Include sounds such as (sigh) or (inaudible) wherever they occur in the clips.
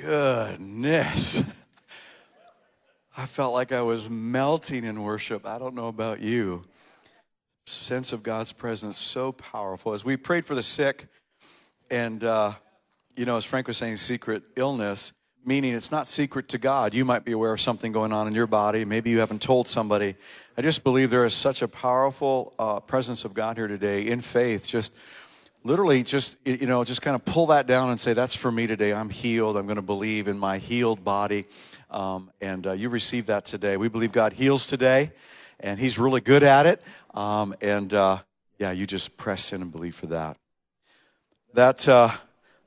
Goodness. (laughs) I felt like I was melting in worship. I don't know about you. Sense of God's presence so powerful. As we prayed for the sick, and, uh, you know, as Frank was saying, secret illness, meaning it's not secret to God. You might be aware of something going on in your body. Maybe you haven't told somebody. I just believe there is such a powerful uh, presence of God here today in faith. Just literally, just, you know, just kind of pull that down and say, that's for me today. I'm healed. I'm going to believe in my healed body. Um, and uh, you receive that today. We believe God heals today, and He's really good at it. Um, and uh, yeah, you just press in and believe for that. That, uh,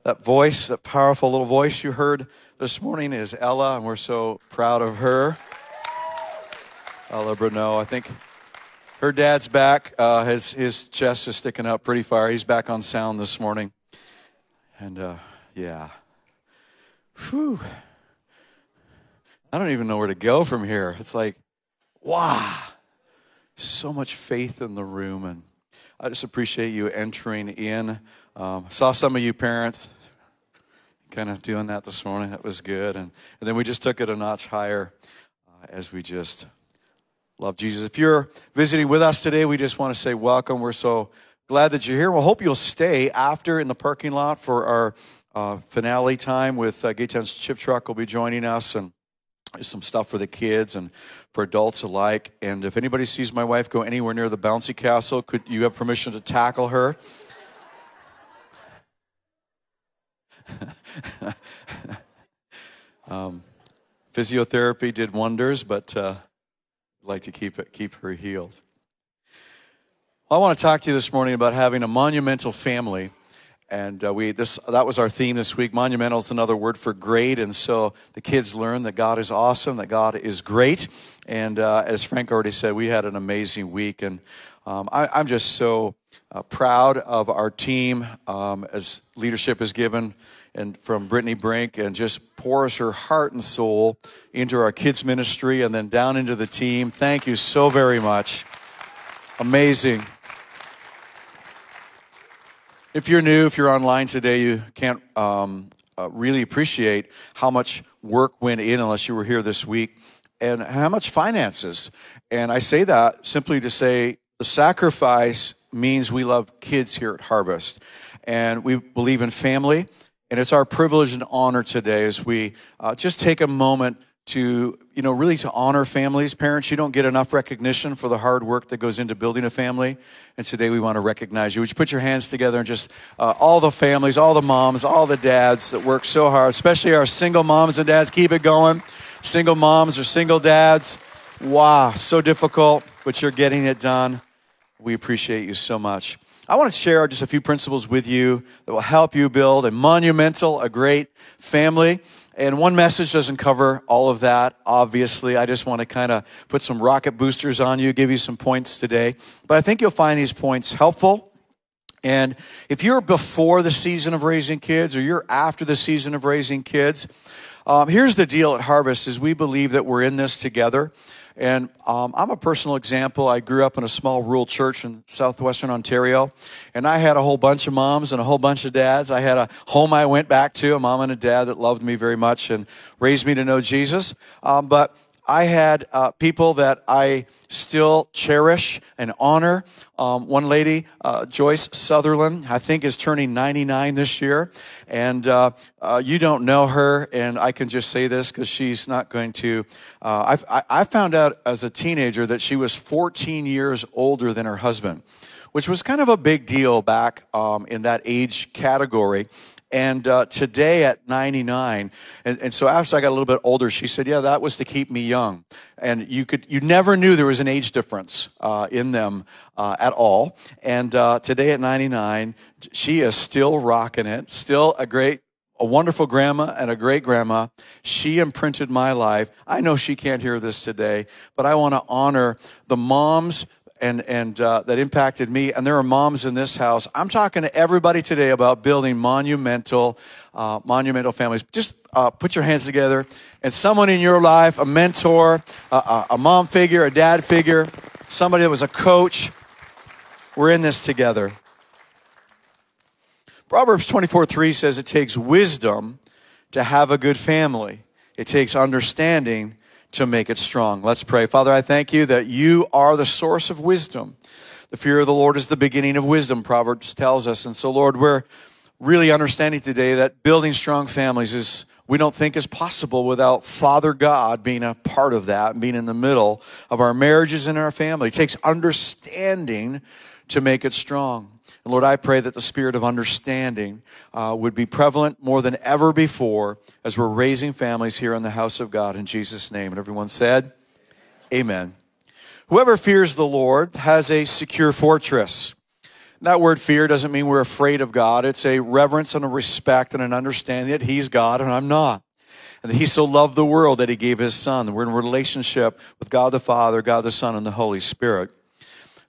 that voice, that powerful little voice you heard this morning is Ella, and we're so proud of her. Ella Bruno, I think her dad's back. Uh, his, his chest is sticking up pretty far. He's back on sound this morning. And uh, yeah. Whew. I don't even know where to go from here. It's like, wow, so much faith in the room. And I just appreciate you entering in. Um, saw some of you parents kind of doing that this morning. That was good. And, and then we just took it a notch higher uh, as we just love Jesus. If you're visiting with us today, we just want to say welcome. We're so glad that you're here. We hope you'll stay after in the parking lot for our uh, finale time with uh, Chip Truck will be joining us and some stuff for the kids and for adults alike. And if anybody sees my wife go anywhere near the bouncy castle, could you have permission to tackle her? (laughs) um, physiotherapy did wonders, but uh, like to keep it, keep her healed. Well, I want to talk to you this morning about having a monumental family. And uh, we this that was our theme this week. Monumental is another word for great. And so the kids learned that god is awesome that god is great. And uh, as frank already said we had an amazing week. And um, I, am just so uh, proud of our team um, as leadership is given and from brittany brink and just pours her heart and soul into our kids ministry and then down into the team thank you so very much amazing if you're new, if you're online today, you can't um, uh, really appreciate how much work went in unless you were here this week and how much finances. And I say that simply to say the sacrifice means we love kids here at Harvest. And we believe in family. And it's our privilege and honor today as we uh, just take a moment to you know really to honor families. Parents you don't get enough recognition for the hard work that goes into building a family. And today we want to recognize you. Would you put your hands together and just uh, all the families all the moms all the dads that work so hard especially our single moms and dads. Keep it going. Single moms or single dads. Wow so difficult but you're getting it done. We appreciate you so much I want to share just a few principles with you that will help you build a monumental, a great family. And one message doesn't cover all of that, obviously. I just want to kind of put some rocket boosters on you, give you some points today. But I think you'll find these points helpful. And if you're before the season of raising kids or you're after the season of raising kids, um, here's the deal at Harvest is we believe that we're in this together. And um, I'm a personal example. I grew up in a small rural church in southwestern Ontario, and I had a whole bunch of moms and a whole bunch of dads. I had a home I went back to, a mom and a dad that loved me very much and raised me to know Jesus. Um, but I had uh, people that I still cherish and honor. Um, one lady, uh, Joyce Sutherland, I think is turning 99 this year. And uh, uh you don't know her, and I can just say this because she's not going to. Uh, I, I found out as a teenager that she was 14 years older than her husband which was kind of a big deal back um, in that age category. And uh, today at 99, and, and so after I got a little bit older, she said, "Yeah, that was to keep me young." And you could, you never knew there was an age difference uh, in them uh, at all. And uh, today at 99, she is still rocking it, still a great a wonderful grandma and a great grandma. She imprinted my life. I know she can't hear this today, but I want to honor the moms and, and uh, that impacted me. And there are moms in this house. I'm talking to everybody today about building monumental, uh, monumental families. Just uh, put your hands together. And someone in your life, a mentor, a, a mom figure, a dad figure, somebody that was a coach, we're in this together. Proverbs 24 3 says it takes wisdom to have a good family. It takes understanding to make it strong. Let's pray. Father, I thank you that you are the source of wisdom. The fear of the Lord is the beginning of wisdom, Proverbs tells us. And so, Lord, we're really understanding today that building strong families is we don't think is possible without Father God being a part of that being in the middle of our marriages and our family. It takes understanding to make it strong. And Lord, I pray that the spirit of understanding uh, would be prevalent more than ever before as we're raising families here in the house of God in Jesus' name. And everyone said, Amen. Whoever fears the Lord has a secure fortress. That word fear doesn't mean we're afraid of God. It's a reverence and a respect and an understanding that He's God and I'm not. And that He so loved the world that He gave His Son. We're in relationship with God the Father, God the Son, and the Holy Spirit.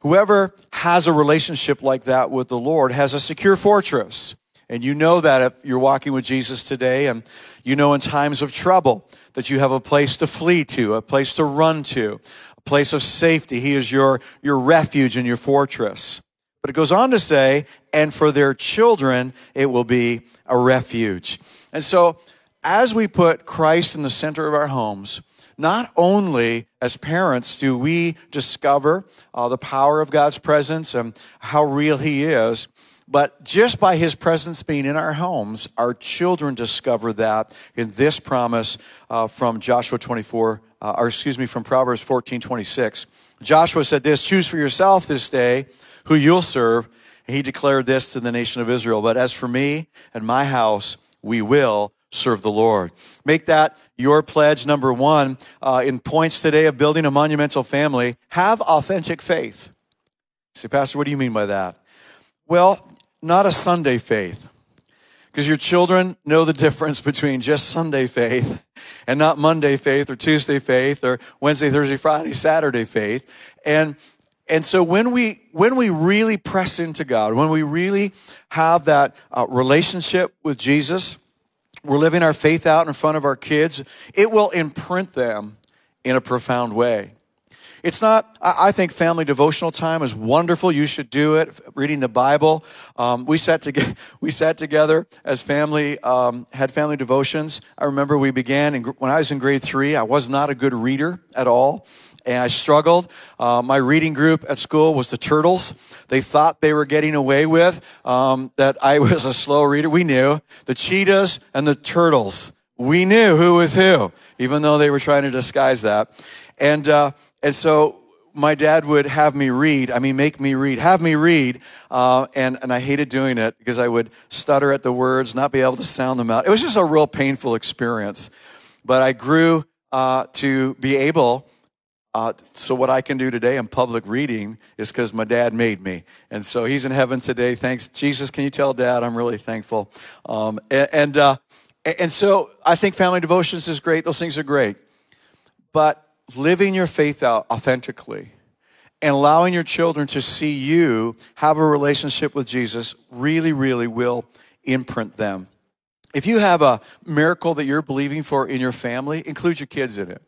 Whoever has a relationship like that with the Lord has a secure fortress. And you know that if you're walking with Jesus today, and you know in times of trouble that you have a place to flee to, a place to run to, a place of safety. He is your, your refuge and your fortress. But it goes on to say, and for their children, it will be a refuge. And so, as we put Christ in the center of our homes, not only as parents do we discover uh, the power of God's presence and how real He is, but just by His presence being in our homes, our children discover that in this promise uh, from Joshua 24 uh, or excuse me, from Proverbs 14 26. Joshua said this Choose for yourself this day who you'll serve. And he declared this to the nation of Israel. But as for me and my house, we will serve the Lord. Make that your pledge number one uh, in points today of building a monumental family. Have authentic faith. say, Pastor, what do you mean by that? Well, not a Sunday faith. Because your children know the (laughs) difference between just Sunday faith and not Monday faith or Tuesday faith or Wednesday, Thursday, Friday, Saturday faith. And and so when we when we really press into God, when we really have that uh, relationship with Jesus, we're living our faith out in front of our kids. It will imprint them in a profound way. It's not, I think family devotional time is wonderful. You should do it. Reading the Bible. Um, we, sat together, (laughs) we sat together as family, um, had family devotions. I remember we began in, when I was in grade three. I was not a good reader at all and I struggled. Uh, my reading group at school was the Turtles. They thought they were getting away with um, that I (laughs) was a slow reader. We knew the Cheetahs and the Turtles. We knew who was who, even though they were trying to disguise that. And uh, and so my dad would have me read, I mean, make me read, have me read. Uh, and, and I hated doing it because I would stutter at the words, not be able to sound them out. It was just a real painful experience. But I grew uh, to be able. Uh, so what I can do today in public reading is because my dad made me, and so he's in heaven today. Thanks, Jesus. Can you tell Dad I'm really thankful? Um, and and, uh, and so I think family devotions is great. Those things are great, but living your faith out authentically and allowing your children to see you have a relationship with Jesus really, really will imprint them. If you have a miracle that you're believing for in your family, include your kids in it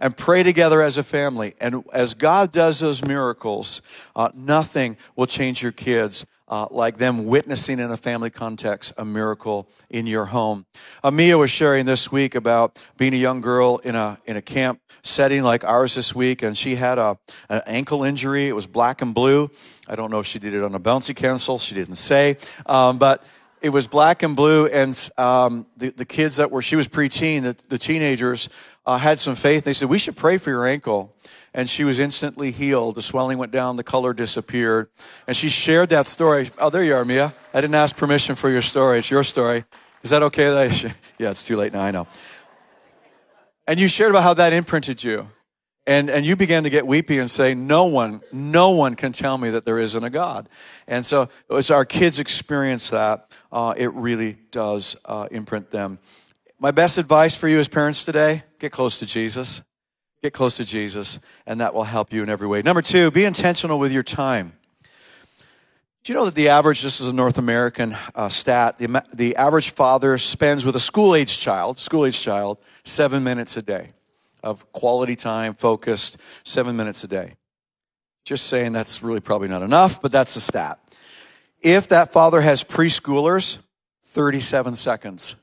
and pray together as a family. And as God does those miracles, uh, nothing will change your kids uh, like them witnessing in a family context a miracle in your home. Amia was sharing this week about being a young girl in a in a camp setting like ours this week, and she had a an ankle injury. It was black and blue. I don't know if she did it on a bouncy castle. She didn't say, um, but it was black and blue, and um, the, the kids that were, she was preteen, the, the teenagers uh, had some faith. They said, We should pray for your ankle. And she was instantly healed. The swelling went down, the color disappeared. And she shared that story. Oh, there you are, Mia. I didn't ask permission for your story. It's your story. Is that okay? That (laughs) yeah, it's too late now, I know. And you shared about how that imprinted you. And, and you began to get weepy and say, No one, no one can tell me that there isn't a God. And so as our kids experience that, uh, it really does uh, imprint them. My best advice for you as parents today get close to Jesus. Get close to Jesus, and that will help you in every way. Number two, be intentional with your time. Do you know that the average, this is a North American uh, stat, the, the average father spends with a school age child, school age child, seven minutes a day of quality time, focused, seven minutes a day. Just saying that's really probably not enough, but that's the stat. If that father has preschoolers, 37 seconds.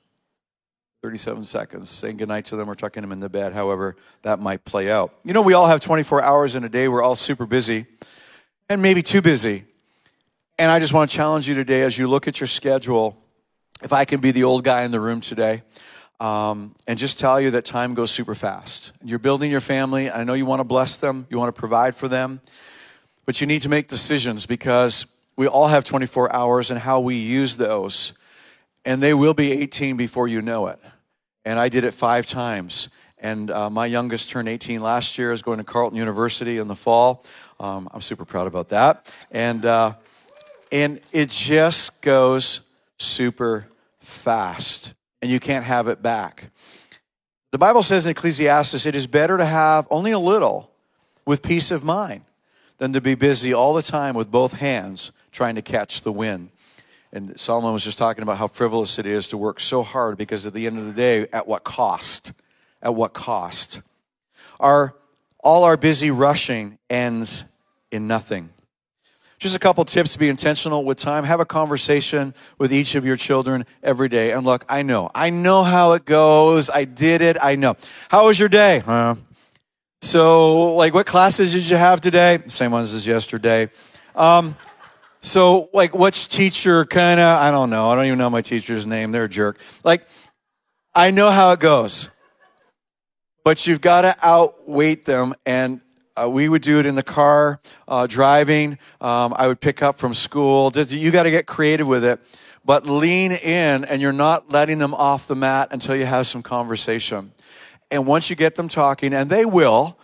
37 seconds, saying goodnight to them or tucking them in the bed, however that might play out. You know, we all have 24 hours in a day. We're all super busy and maybe too busy. And I just want to challenge you today as you look at your schedule. If I can be the old guy in the room today, um, and just tell you that time goes super fast. You're building your family. I know you want to bless them, you want to provide for them, but you need to make decisions because we all have 24 hours and how we use those. And they will be 18 before you know it. And I did it five times. And uh, my youngest turned 18 last year, is going to Carleton University in the fall. Um, I'm super proud about that. And, uh, and it just goes super fast, and you can't have it back. The Bible says in Ecclesiastes, it is better to have only a little with peace of mind than to be busy all the time with both hands trying to catch the wind. And Solomon was just talking about how frivolous it is to work so hard because at the end of the day, at what cost? At what cost? Our, all our busy rushing ends in nothing. Just a couple tips to be intentional with time. Have a conversation with each of your children every day. And look, I know, I know how it goes. I did it. I know. How was your day? Uh, so, like, what classes did you have today? Same ones as yesterday. Um, so, like, which teacher kind of, I don't know. I don't even know my teacher's name. They're a jerk. Like, I know how it goes. But you've got to outweight them and uh, we would do it in the car, uh, driving. Um, I would pick up from school. You got to get creative with it, but lean in, and you're not letting them off the mat until you have some conversation. And once you get them talking, and they will,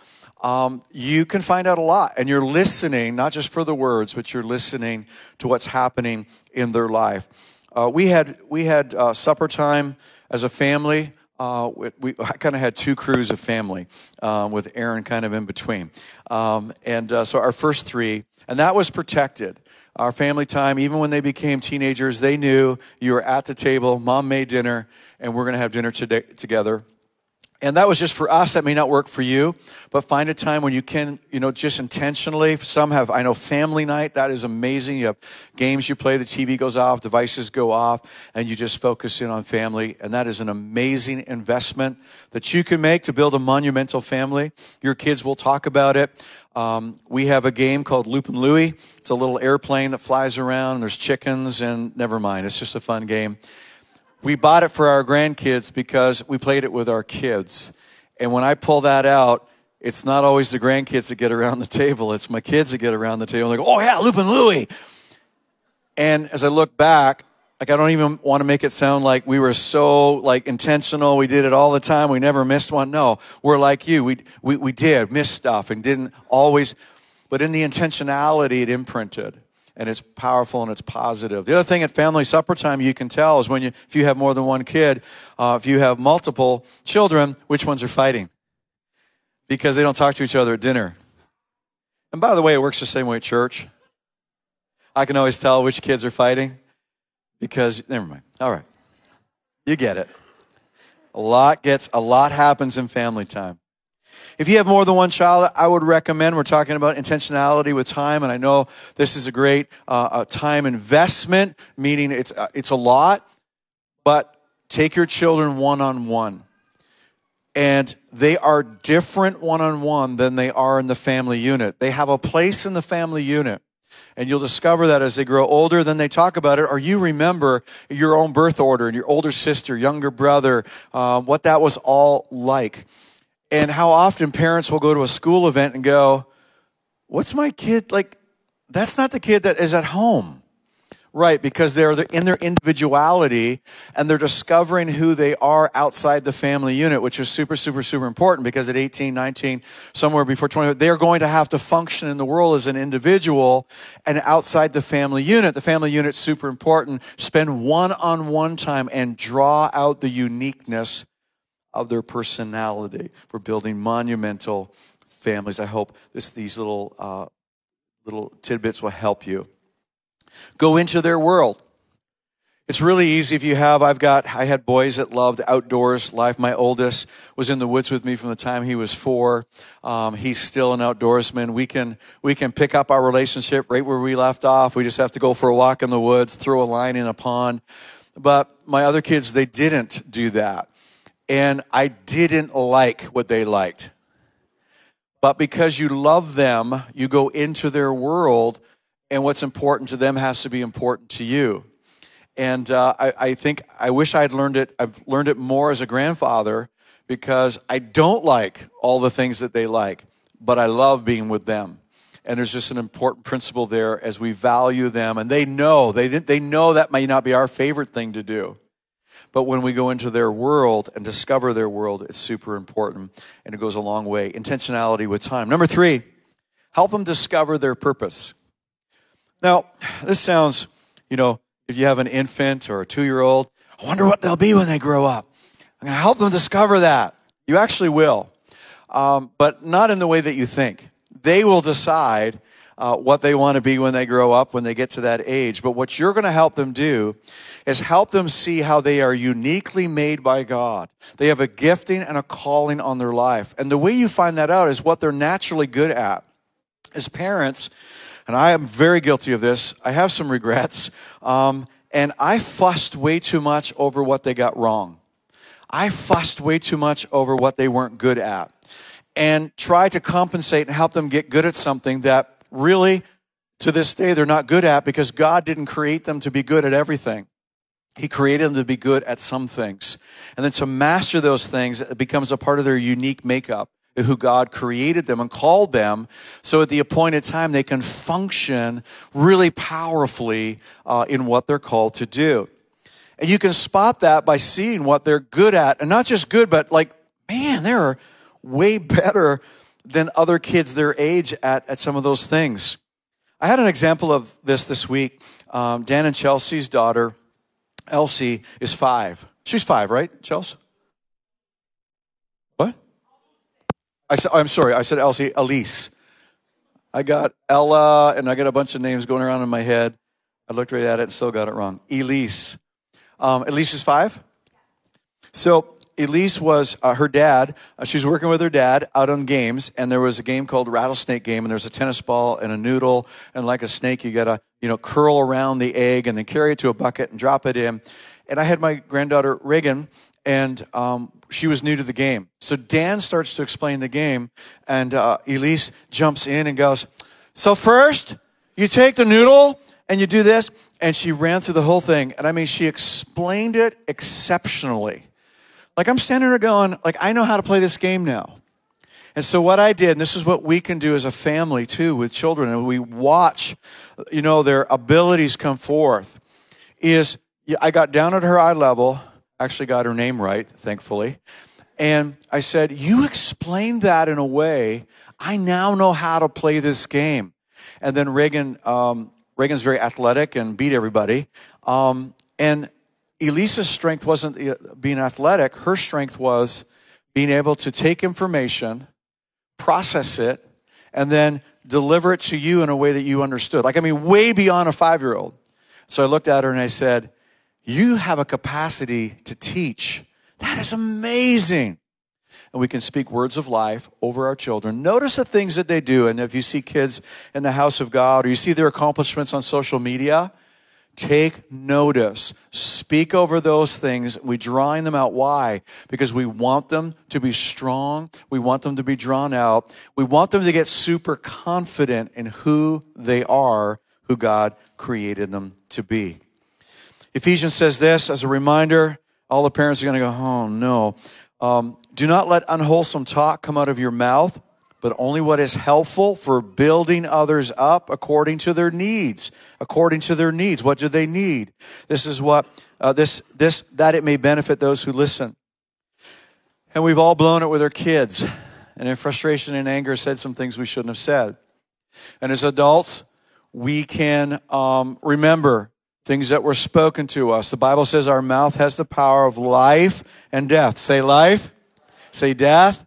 um, you can find out a lot. And you're listening, not just for the words, but you're listening to what's happening in their life. Uh, we had we had uh, supper time as a family uh, we, I kind of had two crews of family um, with Aaron kind of in between. Um, and uh, so our first three, and that was protected. Our family time, even when they became teenagers, they knew you were at the table, mom made dinner, and we're going to have dinner today, together. And that was just for us. That may not work for you, but find a time when you can, you know, just intentionally. Some have, I know, family night. That is amazing. You have games you play, the TV goes off, devices go off, and you just focus in on family. And that is an amazing investment that you can make to build a monumental family. Your kids will talk about it. Um, we have a game called Loopin' Louie. It's a little airplane that flies around. There's chickens, and never mind. It's just a fun game we bought it for our grandkids because we played it with our kids. And when I pull that out, it's not always the grandkids that get around the table. It's my kids that get around the table. They go, oh yeah, and Louie. And as I look back, like I don't even want to make it sound like we were so like intentional. We did it all the time. We never missed one. No, we're like you. We, we, we did miss stuff and didn't always, but in the intentionality, it imprinted and it's powerful and it's positive. The other thing at family supper time you can tell is when you, if you have more than one kid, uh, if you have multiple children, which ones are fighting because they don't talk to each other at dinner. And by the way, it works the same way at church. I can always tell which kids are fighting because never mind. All right, you get it. A lot gets a lot happens in family time. If you have more than one child, I would recommend, we're talking about intentionality with time, and I know this is a great uh, time investment, meaning it's, uh, it's a lot, but take your children one on one. And they are different one on one than they are in the family unit. They have a place in the family unit. And you'll discover that as they grow older, then they talk about it, or you remember your own birth order and your older sister, younger brother, uh, what that was all like and how often parents will go to a school event and go, What's my kid like? That's not the kid that is at home. Right, because they're in their individuality and they're discovering who they are outside the family unit, which is super, super, super important because at 18, 19, somewhere before 20, they're going to have to function in the world as an individual and outside the family unit. The family unit's super important. Spend one on one time and draw out the uniqueness of their personality. for building monumental families. I hope this, these little, uh, little tidbits will help you. Go into their world. It's really easy if you have, I've got, I had boys that loved outdoors life. My oldest was in the woods with me from the time he was four. Um, he's still an outdoorsman. We can, we can pick up our relationship right where we left off. We just have to go for a walk in the woods, throw a line in a pond. But my other kids, they didn't do that. And I didn't like what they liked. But because you love them, you go into their world, and what's important to them has to be important to you. And uh, I, I think I wish I'd learned it. I've learned it more as a grandfather because I don't like all the things that they like, but I love being with them. And there's just an important principle there as we value them, and they know they they know that may not be our favorite thing to do. But when we go into their world and discover their world, it's super important and it goes a long way. Intentionality with time. Number three, help them discover their purpose. Now, this sounds, you know, if you have an infant or a two year old, I wonder what they'll be when they grow up. I'm going to help them discover that. You actually will, um, but not in the way that you think. They will decide uh, what they want to be when they grow up, when they get to that age. But what you're going to help them do is help them see how they are uniquely made by God. They have a gifting and a calling on their life. And the way you find that out is what they're naturally good at. As parents, and I am very guilty of this, I have some regrets, um, and I fussed way too much over what they got wrong. I fussed way too much over what they weren't good at and tried to compensate and help them get good at something that really to this day they're not good at because God didn't create them to be good at everything. He created them to be good at some things. And then to master those things it becomes a part of their unique makeup, who God created them and called them. So at the appointed time, they can function really powerfully uh, in what they're called to do. And you can spot that by seeing what they're good at. And not just good, but like, man, they're way (laughs) better than other kids their age at, at some of those things. I had an example of this this week. Um, Dan and Chelsea's daughter, Elsie is five. She's five, right, Chelsea? What? I said, I'm sorry, I said Elsie, Elise. I got Ella, and I got a bunch of names going around in my head. I looked right at it and still got it wrong. Elise. Um, Elise is five. So Elise was uh, her dad. Uh, she was working with her dad out on games, and there was a game called Rattlesnake Game, and there's a tennis ball and a noodle, and like a snake, you got to you know curl around the egg and then carry it to a bucket and drop it in. And I had my granddaughter Reagan, and um, she was new to the game. So Dan starts to explain the game, and uh, Elise jumps in and goes, "So first, you take the noodle." And you do this, and she ran through the whole thing. And I mean, she explained it exceptionally. Like I'm standing there going, like I know how to play this game now. And so what I did, and this is what we can do as a family too with children, and we watch, you know, their abilities come forth, is I got down at her eye level, actually got her name right, thankfully. And I said, You explained that in a way, I now know how to play this game. And then Reagan, um, Reagan's very athletic and beat everybody. Um, and Elise's strength wasn't uh, being athletic, her strength was being able to take information, process it, and then deliver it to you in a way that you understood. Like, I mean, way beyond a five year old. So I looked at her and I said, You have a capacity to teach. That is amazing. And we can speak words of life over our children. Notice the things that they do. And if you see kids in the house of God or you see their accomplishments on social media, Take notice. Speak over those things. We drawing them out. Why? Because we want them to be strong. We want them to be drawn out. We want them to get super confident in who they are, who God created them to be. Ephesians says this as a reminder. All the parents are going to go, oh no. Um, Do not let unwholesome talk come out of your mouth but only what is helpful for building others up according to their needs. According to their needs. What do they need? This is what, uh, this, this, that it may benefit those who listen. And we've all blown it with our kids. And in frustration and anger, said some things we shouldn't have said. And as adults, we can um, remember things that were spoken to us. The Bible says our mouth has the power of life and death. Say life, say death,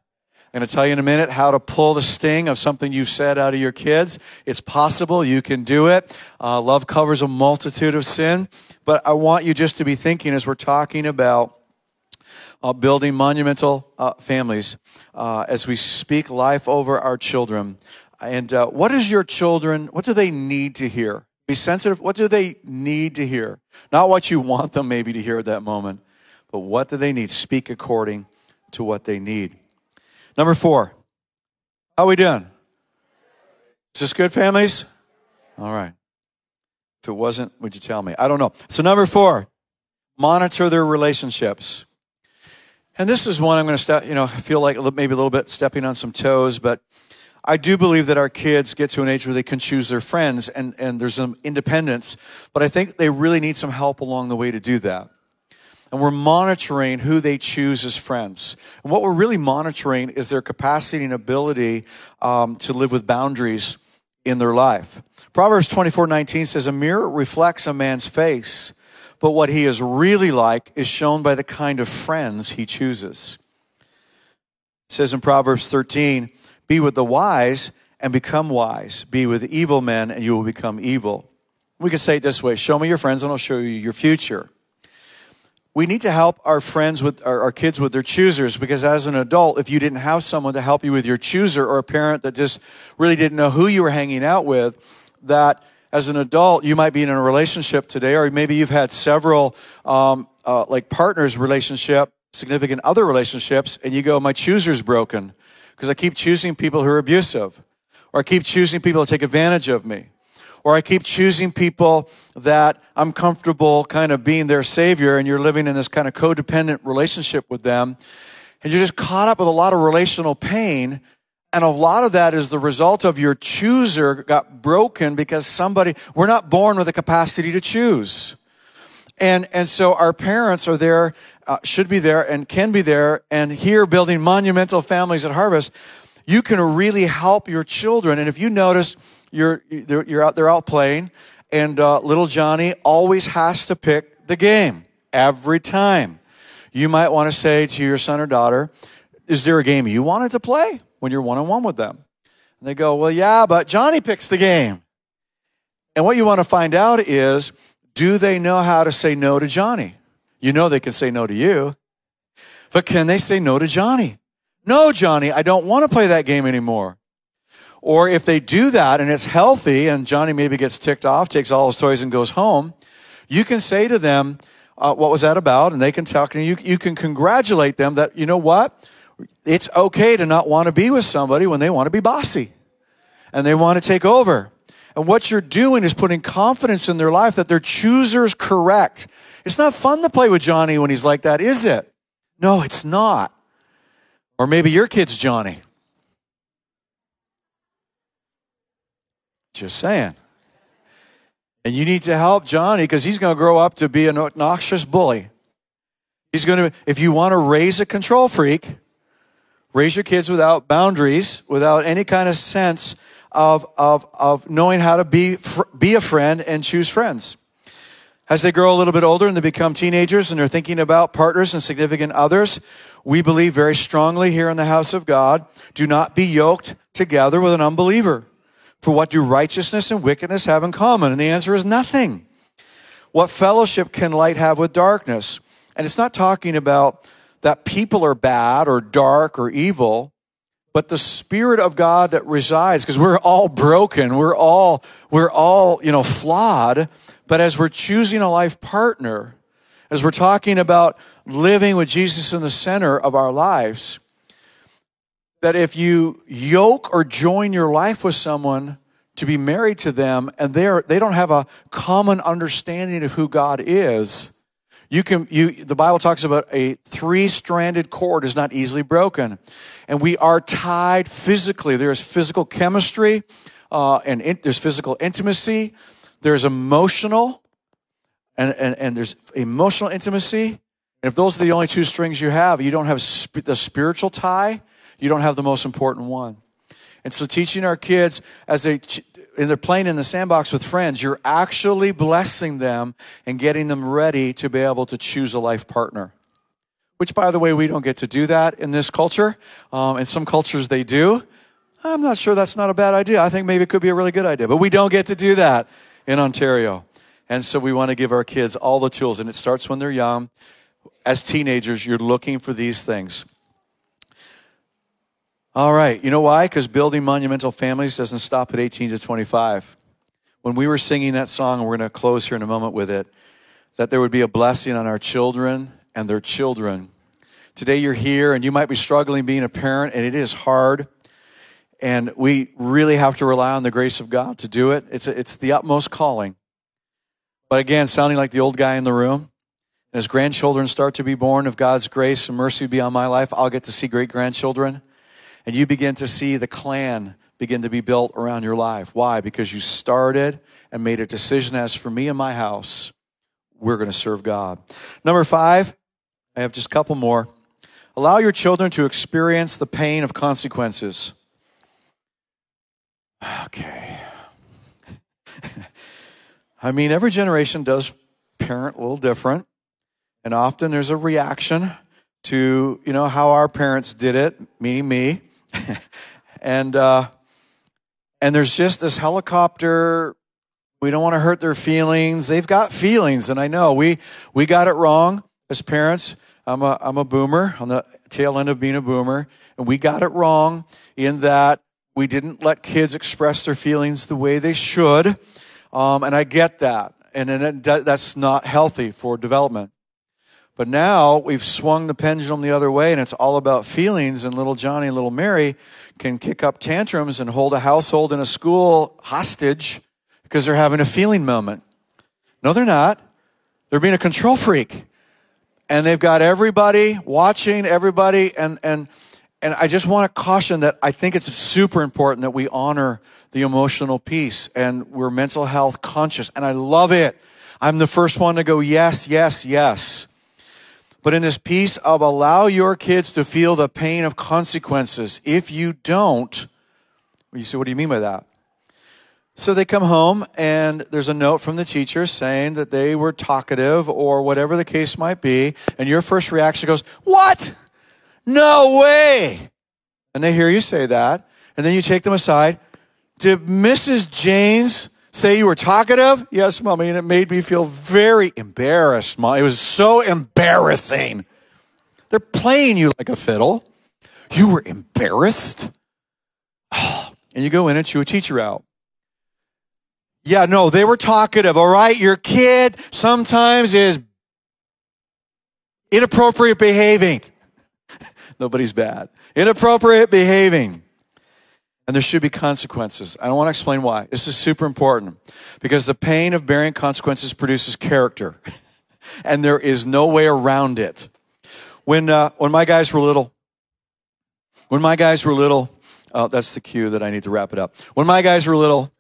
I'm going to tell you in a minute how to pull the sting of something you've said out of your kids. It's possible. You can do it. Uh, love covers a multitude of sin. But I want you just to be thinking as we're talking about uh, building monumental uh, families, uh, as we speak life over our children. And uh, what is your children, what do they need to hear? Be sensitive. What do they need to hear? Not what you want them maybe to hear at that moment, but what do they need? Speak according to what they need. Number four, how are we doing? Is this good, families? All right. If it wasn't, would you tell me? I don't know. So, number four, monitor their relationships. And this is one I'm going to step, you know, feel like maybe a little bit stepping on some toes, but I do believe that our kids get to an age where they can choose their friends and, and there's some independence, but I think they really need some help along the way to do that. And we're monitoring who they choose as friends. And what we're really monitoring is their capacity and ability um, to live with boundaries in their life. Proverbs 24 19 says, A mirror reflects a man's face, but what he is really like is shown by the kind of friends he chooses. It says in Proverbs 13, Be with the wise and become wise. Be with evil men and you will become evil. We could say it this way Show me your friends and I'll show you your future. We need to help our friends with our, our, kids with their choosers because as an adult, if you didn't have someone to help you with your chooser or a parent that just really didn't know who you were hanging out with, that as an adult, you might be in a relationship today, or maybe you've had several um, uh, like partners relationship, significant other relationships, and you go, my chooser's broken because I keep choosing people who are abusive, or I keep choosing people to take advantage of me, or I keep choosing people that I'm comfortable kind of being their savior, and you're living in this kind of codependent relationship with them, and you're just caught up with a lot of relational pain and a lot of that is the result of your chooser got broken because somebody, we're not born with the capacity to choose. And, and so our parents are there, uh, should be there and can be there. And here building monumental families at Harvest, you can really help your children. And if you notice, you're, you're out, they're out playing and uh, little Johnny always has to pick the game every time. You might want to say to your son or daughter, is there a game you wanted to play? when you're one on one with them. And they go, Well, yeah, but Johnny picks the game. And what you want to find out is do they know how to say no to Johnny? You know they can say no to you, but can they say no to Johnny? No, Johnny, I don't want to play that game anymore. Or if they do that and it's healthy and Johnny maybe gets ticked off, takes all his toys and goes home, you can say to them, uh, what was that about? And they can talk and you, you can congratulate them that, you know what? it's okay to not want to be with somebody when they want to be bossy and they want to take over. And what you're doing is putting confidence in their life that their chooser's correct. It's not fun to play with Johnny when he's like that, is it? No, it's not. Or maybe your kid's Johnny. Just saying. And you need to help Johnny because he's going to grow up to be an obnoxious bully. He's going to, if you want to raise a control freak, Raise your kids without boundaries, without any kind of sense of, of, of knowing how to be, be a friend and choose friends. As they grow a little bit older and they become teenagers and they're thinking about partners and significant others, we believe very strongly here in the house of God do not be yoked together with an unbeliever. For what do righteousness and wickedness have in common? And the answer is nothing. What fellowship can light have with darkness? And it's not talking about that people are bad or dark or evil, but the spirit of God that resides, because we're all broken, we're all, we're all, you know, flawed. But as we're choosing a life partner, as we're talking about living with Jesus in the center of our lives, that if you yoke or join your life with someone to be married to them and they're, they don't have a common understanding of who God is, you can, you, the Bible talks about a three stranded cord is not easily broken. And we are tied physically. There's physical chemistry, uh, and in, there's physical intimacy. There's emotional, and, and, and there's emotional intimacy. And if those are the only two strings you have, you don't have sp- the spiritual tie, you don't have the most important one. And so teaching our kids as they and they're playing in the sandbox with friends, you're actually blessing them and getting them ready to be able to choose a life partner. Which, by the way, we don't get to do that in this culture. Um, in some cultures, they do. I'm not sure that's not a bad idea. I think maybe it could be a really good idea, but we don't get to do that in Ontario. And so we want to give our kids all the tools, and it starts when they're young. As teenagers, you're looking for these things. All right. You know why? Because building monumental families doesn't stop at 18 to 25. When we were singing that song, and we're going to close here in a moment with it, that there would be a blessing on our children and their children. Today you're here and you might be struggling being a parent, and it is hard. And we really have to rely on the grace of God to do it. It's, a, it's the utmost calling. But again, sounding like the old guy in the room, as grandchildren start to be born of God's grace and mercy be on my life, I'll get to see great grandchildren. And you begin to see the clan begin to be built around your life. Why? Because you started and made a decision as for me and my house, we're going to serve God. Number five, I have just a couple more. Allow your children to experience the pain of consequences. Okay. (laughs) I mean, every generation does parent a little different. And often there's a reaction to, you know, how our parents did it, meaning me. (laughs) and, uh, and there's just this helicopter. We don't want to hurt their feelings. They've got feelings. And I know we, we got it wrong as parents. I'm a, I'm a boomer on the tail end of being a boomer. And we got it wrong in that we didn't let kids express their feelings the way they should. Um, and I get that. And, and it, that's not healthy for development. But now we've swung the pendulum the other way and it's all about feelings and little Johnny and little Mary can kick up tantrums and hold a household and a school hostage because they're having a feeling moment. No, they're not. They're being a control freak. And they've got everybody watching everybody and and and I just want to caution that I think it's super important that we honor the emotional piece and we're mental health conscious and I love it. I'm the first one to go yes, yes, yes. But in this piece of allow your kids to feel the pain of consequences. If you don't, you say, what do you mean by that? So they come home and there's a note from the teacher saying that they were talkative or whatever the case might be. And your first reaction goes, what? No way. And they hear you say that. And then you take them aside. Did Mrs. Janes say you were talkative? Yes, mommy. And it made me feel very embarrassed, mom. It was so embarrassing. They're playing you like a fiddle. You were embarrassed? Oh, (sighs) and you go in and chew a teacher out. Yeah, no, they were talkative, all right? Your kid sometimes is inappropriate behaving. (laughs) Nobody's bad. Inappropriate behaving. And there should be consequences. I don't want to explain why. This is super important because the pain of bearing consequences produces character, (laughs) and there is no way around it. When uh, when my guys were little, when my guys were little, oh, that's the cue that I need to wrap it up. When my guys were little,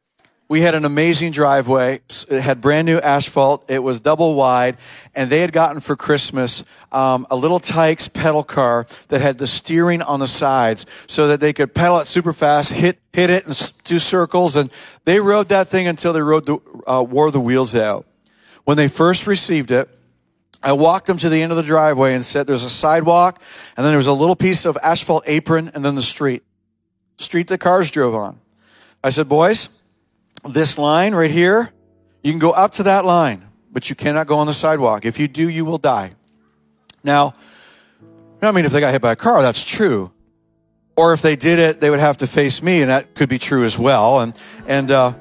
we had an amazing driveway. It had brand new asphalt. It was double wide. And they had gotten for Christmas um, a Little Tikes pedal car that had the steering on the sides so that they could pedal it super fast, hit, hit it, and do circles. And they rode that thing until they rode the, uh, wore the wheels out. When they first received it, I walked them to the end of the driveway and said, There's a sidewalk, and then there was a little piece of asphalt apron, and then the street. Street the cars drove on. I said, Boys, this line right here, you can go up to that line, but you cannot go on the sidewalk. If you do, you will die. Now, I mean, if they got hit by a car, that's true. Or if they did it, they would have to face me, and that could be true as well. And and uh,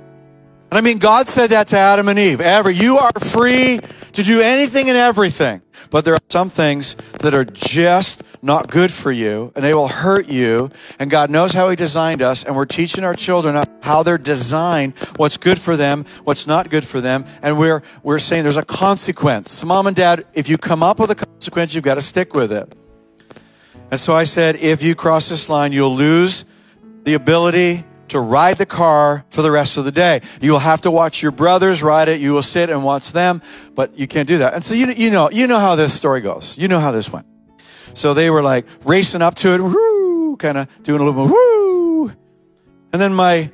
and I mean, God said that to Adam and Eve. Ever, you are free to do anything and everything. But there are some things that are just not good for you and they will hurt you. And God knows how He designed us. And we're teaching our children how they're designed, what's good for them, what's not good for them. And we're, we're saying there's a consequence. Mom and dad, if you come up with a consequence, you've got to stick with it. And so I said, if you cross this line, you'll lose the ability to ride the car for the rest of the day. You will have to watch your brothers ride it. You will sit and watch them, but you can't do that. And so you, you know, you know how this story goes. You know how this went. So they were like racing up to it, woo, kind of doing a little woo. And then my,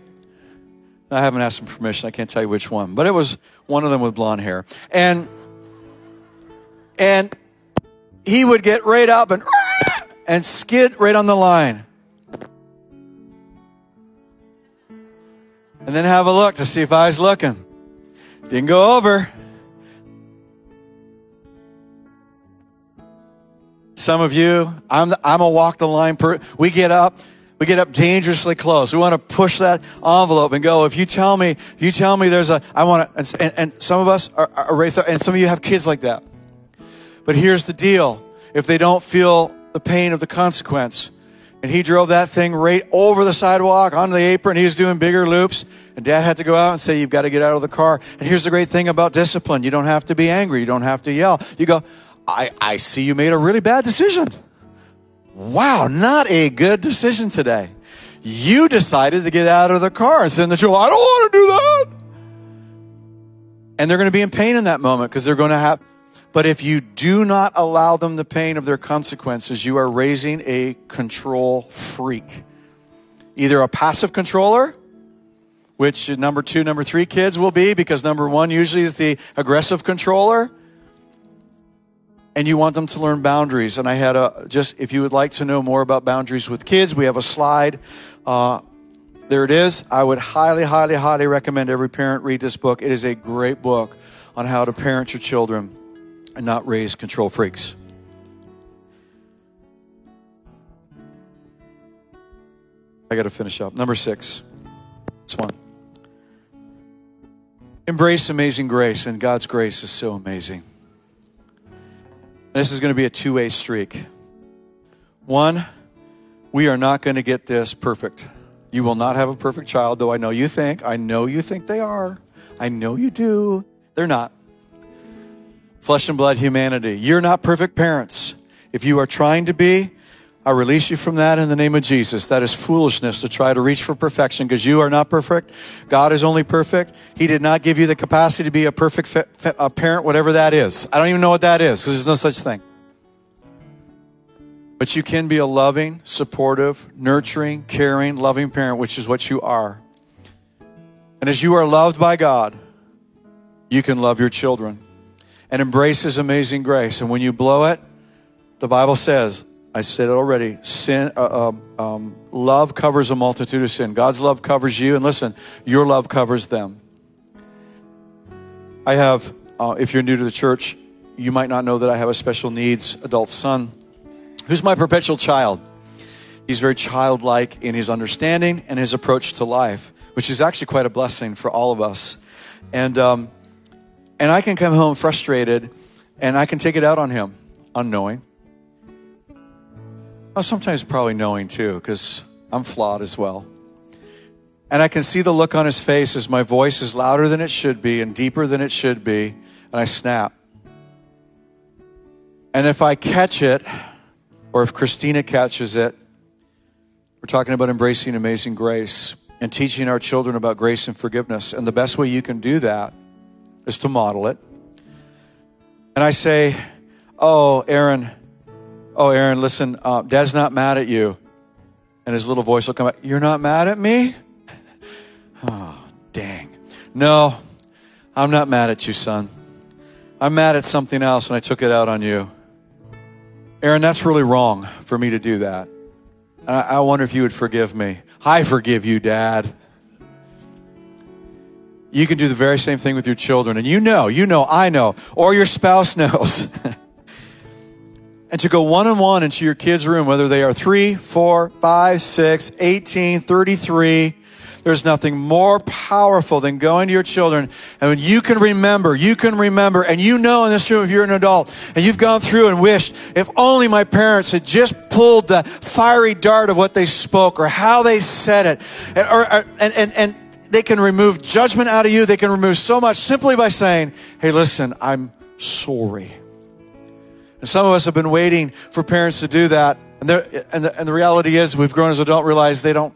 I haven't asked him permission. I can't tell you which one, but it was one of them with blonde hair. And, and he would get right up and, and skid right on the line. And then have a look to see if I was looking. Didn't go over. Some of you, I'm, the, I'm a walk the line. Per, we get up, we get up dangerously close. We want to push that envelope and go. If you tell me, if you tell me there's a, I want to, and, and some of us are, are raised up, and some of you have kids like that. But here's the deal if they don't feel the pain of the consequence, and he drove that thing right over the sidewalk onto the apron. He was doing bigger loops. And dad had to go out and say, You've got to get out of the car. And here's the great thing about discipline you don't have to be angry, you don't have to yell. You go, I, I see you made a really bad decision. Wow, not a good decision today. You decided to get out of the car and in the chair. I don't want to do that. And they're going to be in pain in that moment because they're going to have but if you do not allow them the pain of their consequences, you are raising a control freak. Either a passive controller, which number two, number three kids will be, because number one usually is the aggressive controller. And you want them to learn boundaries. And I had a, just, if you would like to know more about boundaries with kids, we have a slide. Uh, there it is. I would highly, highly, highly recommend every parent read this book. It is a great book on how to parent your children and not raise control freaks. I got to finish up. Number six. This one. Embrace amazing grace, and God's grace is so amazing. This is going to be a two way streak. One, we are not going to get this perfect. You will not have a perfect child, though I know you think. I know you think they are. I know you do. They're not flesh and blood humanity. You're not perfect parents. If you are trying to be, I release you from that in the name of Jesus. That is foolishness to try to reach for perfection because you are not perfect. God is only perfect. He did not give you the capacity to be a perfect fa- fa- a parent, whatever that is. I don't even know what that is because there's no such thing. But you can be a loving, supportive, nurturing, caring, loving parent, which is what you are. And as you are loved by God, you can love your children and embrace His amazing grace. And when you blow it, the Bible says, I said it already, sin, uh, um, um, love covers a multitude of sin. God's love covers you, and listen, your love covers them. I have, uh, if you're new to the church, you might not know that I have a special needs adult son who's my perpetual child. He's very childlike in his understanding and his approach to life, which is actually quite a blessing for all of us. And um, and I can come home frustrated and I can take it out on him, unknowing. Well, sometimes probably knowing too, because I'm flawed as well. And I can see the look on his face as my voice is louder than it should be and deeper than it should be, and I snap. And if I catch it, or if Christina catches it, we're talking about embracing amazing grace and teaching our children about grace and forgiveness. And the best way you can do that is to model it. And I say, Oh, Aaron, oh, Aaron, listen, uh, Dad's not mad at you. And his little voice will come out, You're not mad at me? (laughs) oh, dang. No, I'm not mad at you, son. I'm mad at something else, and I took it out on you. Aaron, that's really wrong for me to do that. I, I wonder if you would forgive me. I forgive you, Dad you can do the very same thing with your children. And you know, you know, I know, or your spouse (laughs) knows. and to go one on one into your kids' room, whether they are three, four, five, six, 18, 33, there's nothing more powerful than going to your children. And when you can remember, you can remember, and you know in this room, if you're an adult, and you've gone through and wished, if only my parents had just pulled the fiery dart of what they spoke or how they said it, or, or and, and, and they can remove judgment out of you. They can remove so much simply by saying, Hey, listen, I'm sorry. And some of us have been waiting for parents to do that. And, and, the, and the reality is, we've grown as adults, realize they don't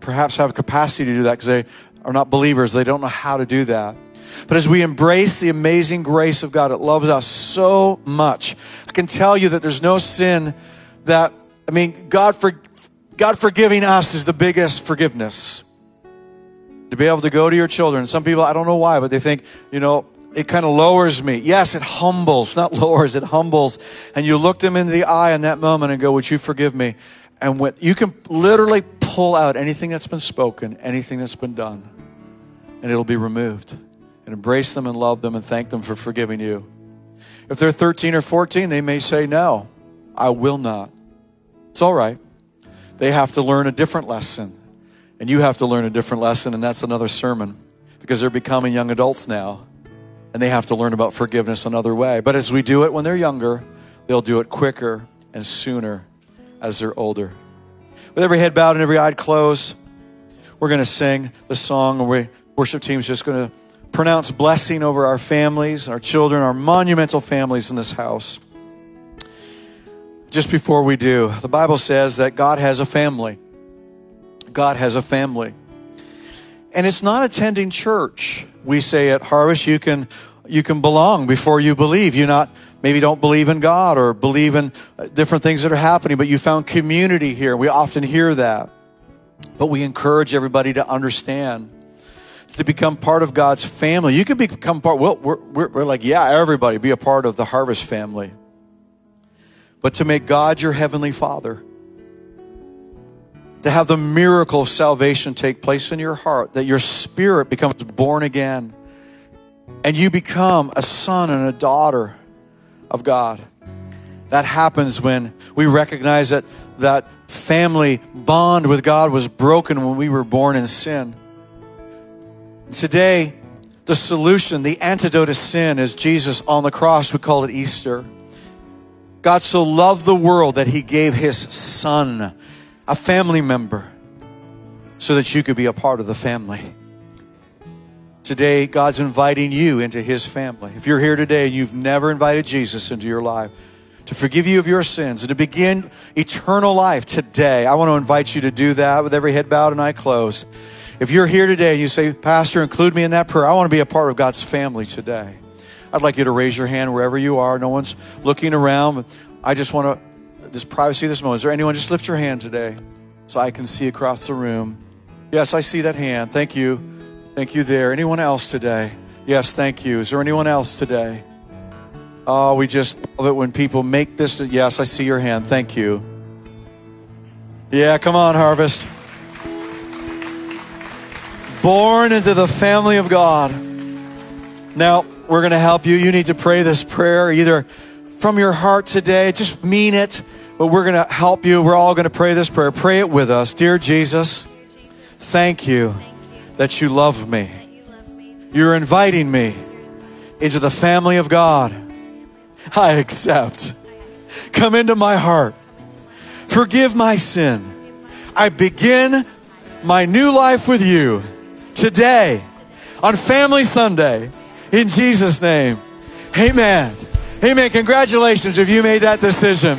perhaps have capacity to do that because they are not believers. They don't know how to do that. But as we embrace the amazing grace of God, it loves us so much. I can tell you that there's no sin that, I mean, God, for, God forgiving us is the biggest forgiveness to be able to go to your children. Some people, I don't know why, but they think, you know, it kind of lowers me. Yes, it humbles, not (laughs) lowers, it humbles. And you look them in the eye in that moment and go, Would you forgive me? And what you can literally pull out anything that's been spoken, anything that's been done, and it'll be removed. And embrace them and love them and thank them for forgiving you. If they're 13 or 14, they may say, No, I will not. It's all right. They have to learn a different lesson. And you have to learn a different lesson, and that's another sermon because they're becoming young adults now. and they have to learn about forgiveness another way. But as we do it when they're younger, they'll do it quicker and sooner as they're older. With every head bowed and every eye closed, we're going to sing the song, and we worship team's just going to pronounce blessing over our families, our children, our monumental families in this house. Just before we do, the Bible says that God has a family. God has a family. And it's not attending church. We say at Harvest, you can, you can belong before you believe. You not, maybe don't believe in God or believe in uh, different things that are happening, but you found community here. We often hear that. But we encourage everybody to understand to become part of God's family. You can become part, well, we're, we're, we're like, yeah, everybody be a part of the harvest family. But to make God your heavenly father, to have the miracle of salvation take place in your heart, that your spirit becomes born again, and you become a son and a daughter of God. That happens when we recognize that that family bond with God was broken when we were born in sin. Today, the solution, the antidote to sin is Jesus on the cross. We call it Easter. God so loved the world that he gave his son, a family member, so that you could be a part of the family. Today, God's inviting you into his family. If you're here today and you've never invited Jesus into your life, to forgive you of your sins and to begin eternal life today, I want to invite you to do that with every head bowed and eye closed. If you're here today and you say, Pastor, include me in that prayer, I want to be a part of God's family today. I'd like you to raise your hand wherever you are. No one's looking around. I just want to, this privacy this moment. Is there anyone? Just lift your hand today so I can see across the room. Yes, I see that hand. Thank you. Thank you there. Anyone else today? Yes, thank you. Is there anyone else today? Oh, we just love it when people make this. Yes, I see your hand. Thank you. Yeah, come on, Harvest born into the family of God. Now, we're going to help you. You need to pray this prayer either from your heart today, just mean it, but we're going to help you. We're all going to pray this prayer. Pray it with us. Dear Jesus, thank you that you love me. You're inviting me into the family of God. I accept. Come into my heart. Forgive my sin. I begin my new life with you today on Family Sunday in Jesus' name. Amen. Amen. Congratulations if you made that decision.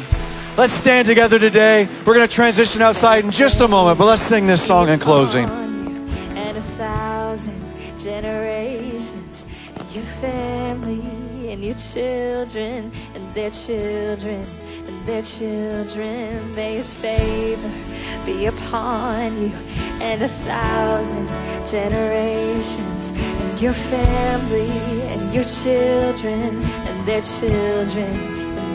Let's stand together today. We're going to transition outside in just a moment, but let's sing this song in closing. And a thousand generations, your family, and your children, and their children, and their children. May his favor be upon you and a thousand generations and your family and your children and their children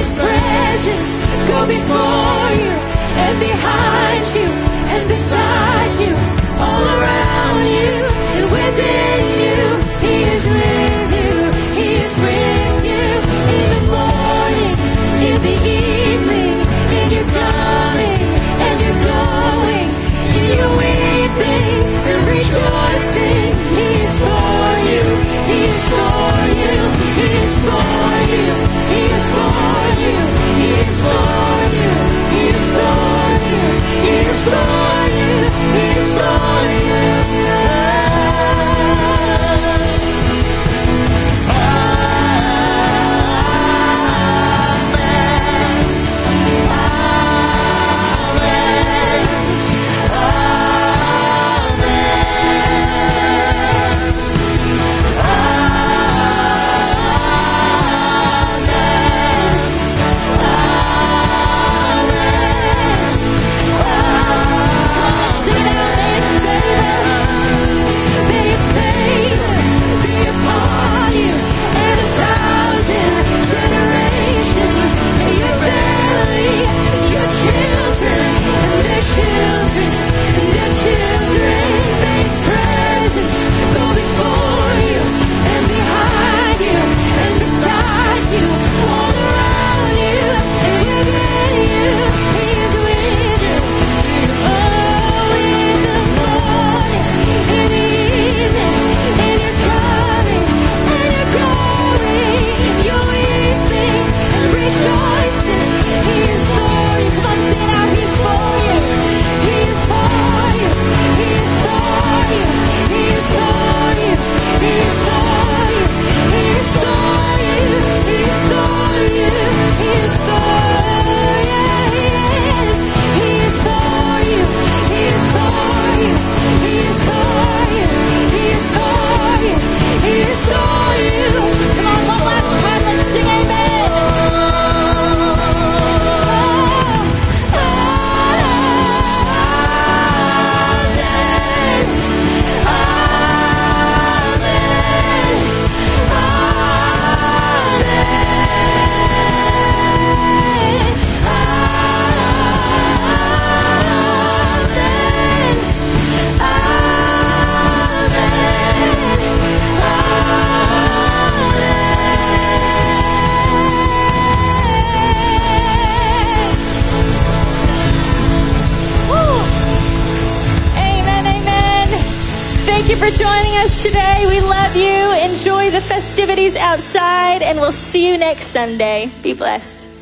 His presence go before you, and behind you, and beside you, all around you, and within you. He is with you, He is with you in the morning, in the evening, we'll see you next Sunday. Be blessed.